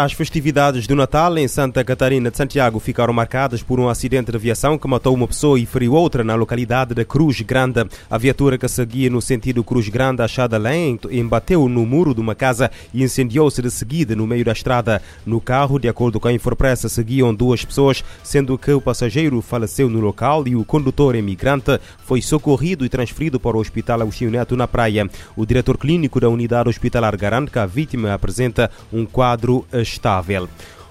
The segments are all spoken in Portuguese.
As festividades do Natal em Santa Catarina de Santiago ficaram marcadas por um acidente de aviação que matou uma pessoa e feriu outra na localidade de Cruz Grande. A viatura que seguia no sentido Cruz Grande, achada além, embateu no muro de uma casa e incendiou-se de seguida no meio da estrada. No carro, de acordo com a Infopressa, seguiam duas pessoas, sendo que o passageiro faleceu no local e o condutor imigrante foi socorrido e transferido para o Hospital Agostinho Neto na praia. O diretor clínico da unidade hospitalar garante que a vítima apresenta um quadro estável.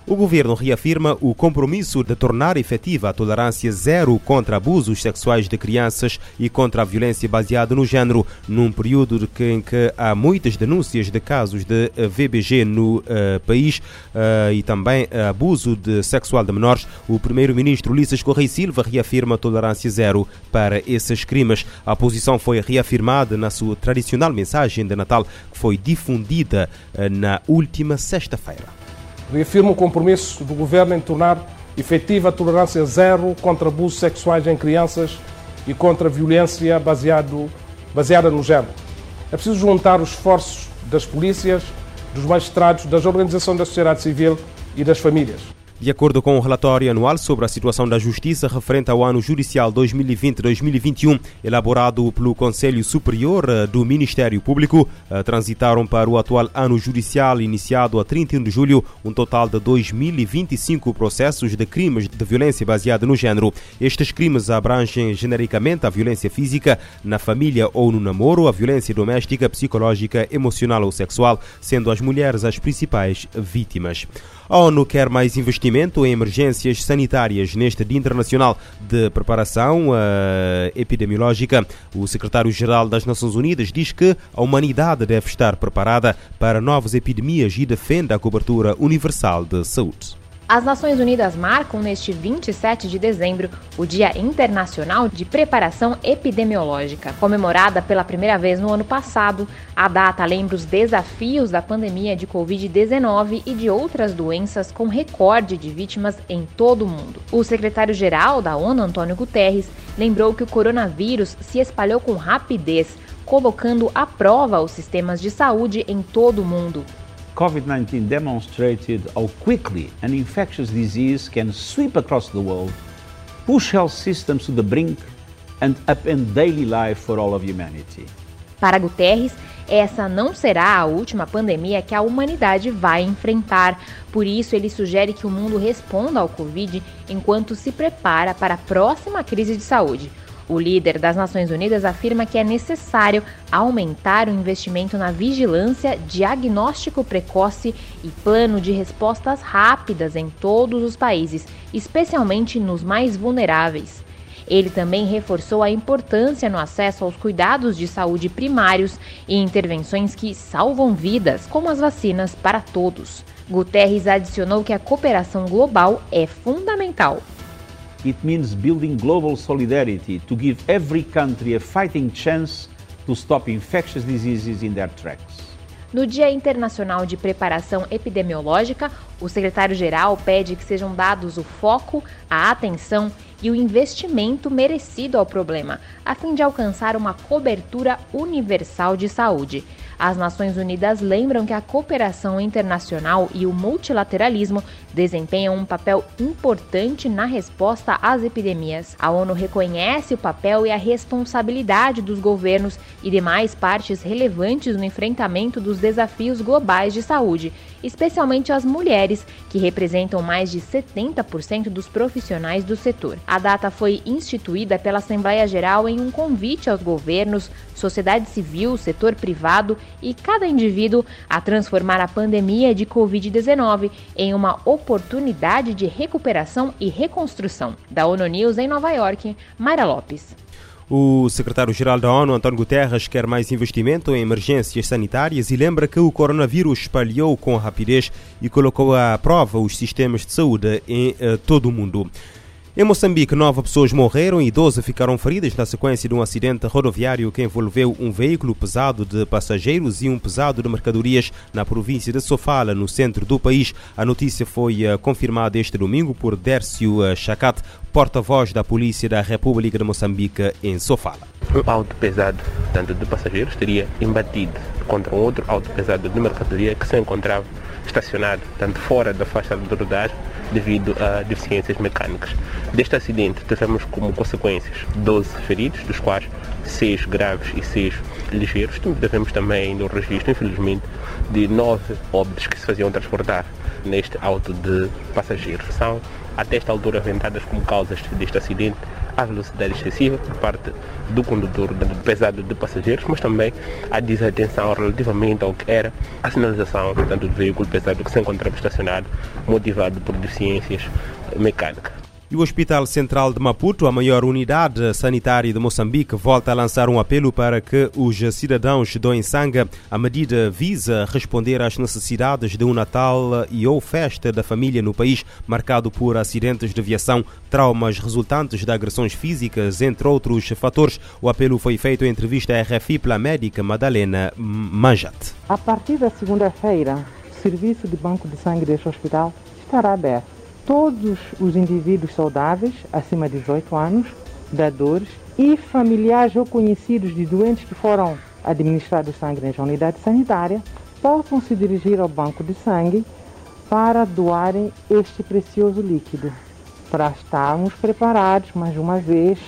O governo reafirma o compromisso de tornar efetiva a tolerância zero contra abusos sexuais de crianças e contra a violência baseada no género, num período em que há muitas denúncias de casos de VBG no uh, país uh, e também abuso de sexual de menores. O primeiro-ministro Ulisses Correia Silva reafirma tolerância zero para esses crimes. A posição foi reafirmada na sua tradicional mensagem de Natal, que foi difundida uh, na última sexta-feira. Reafirmo o compromisso do Governo em tornar efetiva a tolerância zero contra abusos sexuais em crianças e contra a violência baseado, baseada no género. É preciso juntar os esforços das polícias, dos magistrados, das organizações da sociedade civil e das famílias. De acordo com o relatório anual sobre a situação da Justiça referente ao ano judicial 2020-2021, elaborado pelo Conselho Superior eh, do Ministério Público, eh, transitaram para o atual ano judicial iniciado a 31 de julho um total de 2.025 processos de crimes de violência baseada no género. Estes crimes abrangem genericamente a violência física na família ou no namoro, a violência doméstica, psicológica, emocional ou sexual, sendo as mulheres as principais vítimas. A ONU quer mais investimento em emergências sanitárias neste Dia Internacional de Preparação uh, Epidemiológica. O secretário-geral das Nações Unidas diz que a humanidade deve estar preparada para novas epidemias e defende a cobertura universal de saúde. As Nações Unidas marcam neste 27 de dezembro o Dia Internacional de Preparação Epidemiológica. Comemorada pela primeira vez no ano passado, a data lembra os desafios da pandemia de Covid-19 e de outras doenças com recorde de vítimas em todo o mundo. O secretário-geral da ONU, Antônio Guterres, lembrou que o coronavírus se espalhou com rapidez, colocando à prova os sistemas de saúde em todo o mundo. COVID-19 demonstrated how quickly an infectious disease can sweep across the world, push health systems to the brink, and upend daily life for all of humanity. Para Guterres, essa não será a última pandemia que a humanidade vai enfrentar. Por isso, ele sugere que o mundo responda ao Covid enquanto se prepara para a próxima crise de saúde. O líder das Nações Unidas afirma que é necessário aumentar o investimento na vigilância, diagnóstico precoce e plano de respostas rápidas em todos os países, especialmente nos mais vulneráveis. Ele também reforçou a importância no acesso aos cuidados de saúde primários e intervenções que salvam vidas, como as vacinas para todos. Guterres adicionou que a cooperação global é fundamental it means building global solidarity to give every country a fighting chance to stop infectious diseases in their tracks. No Dia Internacional de Preparação Epidemiológica, o secretário-geral pede que sejam dados o foco, a atenção e o investimento merecido ao problema, a fim de alcançar uma cobertura universal de saúde. As Nações Unidas lembram que a cooperação internacional e o multilateralismo desempenham um papel importante na resposta às epidemias. A ONU reconhece o papel e a responsabilidade dos governos e demais partes relevantes no enfrentamento dos desafios globais de saúde, especialmente as mulheres, que representam mais de 70% dos profissionais do setor. A data foi instituída pela Assembleia Geral em um convite aos governos, sociedade civil, setor privado e cada indivíduo a transformar a pandemia de Covid-19 em uma oportunidade de recuperação e reconstrução. Da ONU News em Nova York, Mayra Lopes. O secretário-geral da ONU, António Guterres, quer mais investimento em emergências sanitárias e lembra que o coronavírus espalhou com rapidez e colocou à prova os sistemas de saúde em uh, todo o mundo. Em Moçambique, nove pessoas morreram e 12 ficaram feridas na sequência de um acidente rodoviário que envolveu um veículo pesado de passageiros e um pesado de mercadorias na província de Sofala, no centro do país. A notícia foi uh, confirmada este domingo por Dércio uh, Chacat, porta-voz da Polícia da República de Moçambique em Sofala. Um auto pesado, tanto de passageiros, teria embatido contra um outro auto pesado de mercadoria que se encontrava estacionado tanto fora da faixa de rodagem devido a deficiências mecânicas. Deste acidente tivemos como consequências 12 feridos, dos quais 6 graves e 6 ligeiros. Tivemos também no registro, infelizmente, de 9 óbitos que se faziam transportar neste auto de passageiros. São até esta altura aventadas como causas deste acidente a velocidade excessiva por parte do condutor pesado de passageiros, mas também a desatenção relativamente ao que era a sinalização do veículo pesado que se encontrava estacionado, motivado por deficiências mecânicas. E o Hospital Central de Maputo, a maior unidade sanitária de Moçambique, volta a lançar um apelo para que os cidadãos doem sangue. A medida visa responder às necessidades de um Natal e ou festa da família no país, marcado por acidentes de aviação, traumas resultantes de agressões físicas, entre outros fatores. O apelo foi feito em entrevista à RFI pela médica Madalena Manjat. A partir da segunda-feira, o serviço de banco de sangue deste hospital estará aberto todos os indivíduos saudáveis, acima de 18 anos, dadores e familiares ou conhecidos de doentes que foram administrados sangue nesta unidade sanitária, possam se dirigir ao banco de sangue para doarem este precioso líquido, para estarmos preparados mais uma vez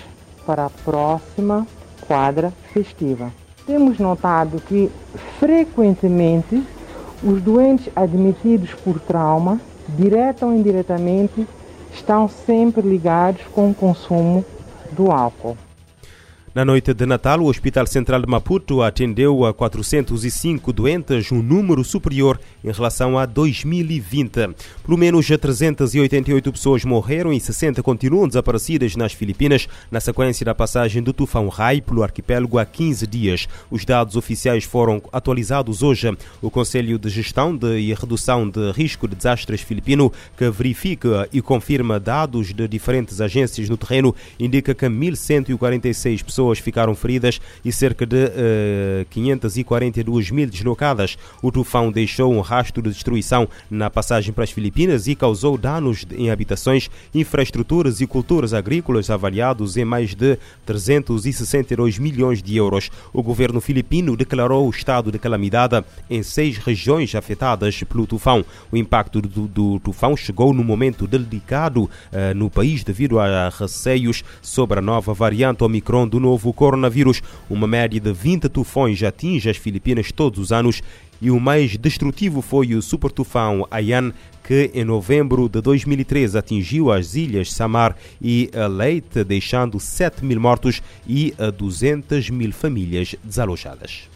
para a próxima quadra festiva. Temos notado que frequentemente os doentes admitidos por trauma direta ou indiretamente, estão sempre ligados com o consumo do álcool. Na noite de Natal, o Hospital Central de Maputo atendeu a 405 doentes, um número superior em relação a 2020. Pelo menos 388 pessoas morreram e 60 continuam desaparecidas nas Filipinas na sequência da passagem do tufão Rai pelo arquipélago há 15 dias. Os dados oficiais foram atualizados hoje. O Conselho de Gestão de e Redução de Risco de Desastres filipino, que verifica e confirma dados de diferentes agências no terreno, indica que 1.146 pessoas pessoas ficaram feridas e cerca de uh, eh, 542 mil deslocadas. O tufão deixou um rastro de destruição na passagem para as Filipinas e causou danos em habitações, infraestruturas e culturas agrícolas avaliados em mais de 362 milhões de euros. O governo filipino declarou o estado de calamidade em seis regiões afetadas pelo tufão. O impacto do, do tufão chegou no momento delicado uh, no país devido a receios sobre a nova variante Omicron do novo coronavírus. Uma média de 20 tufões atinge as Filipinas todos os anos e o mais destrutivo foi o super tufão Ayan, que em novembro de 2013 atingiu as ilhas Samar e Leyte, deixando 7 mil mortos e 200 mil famílias desalojadas.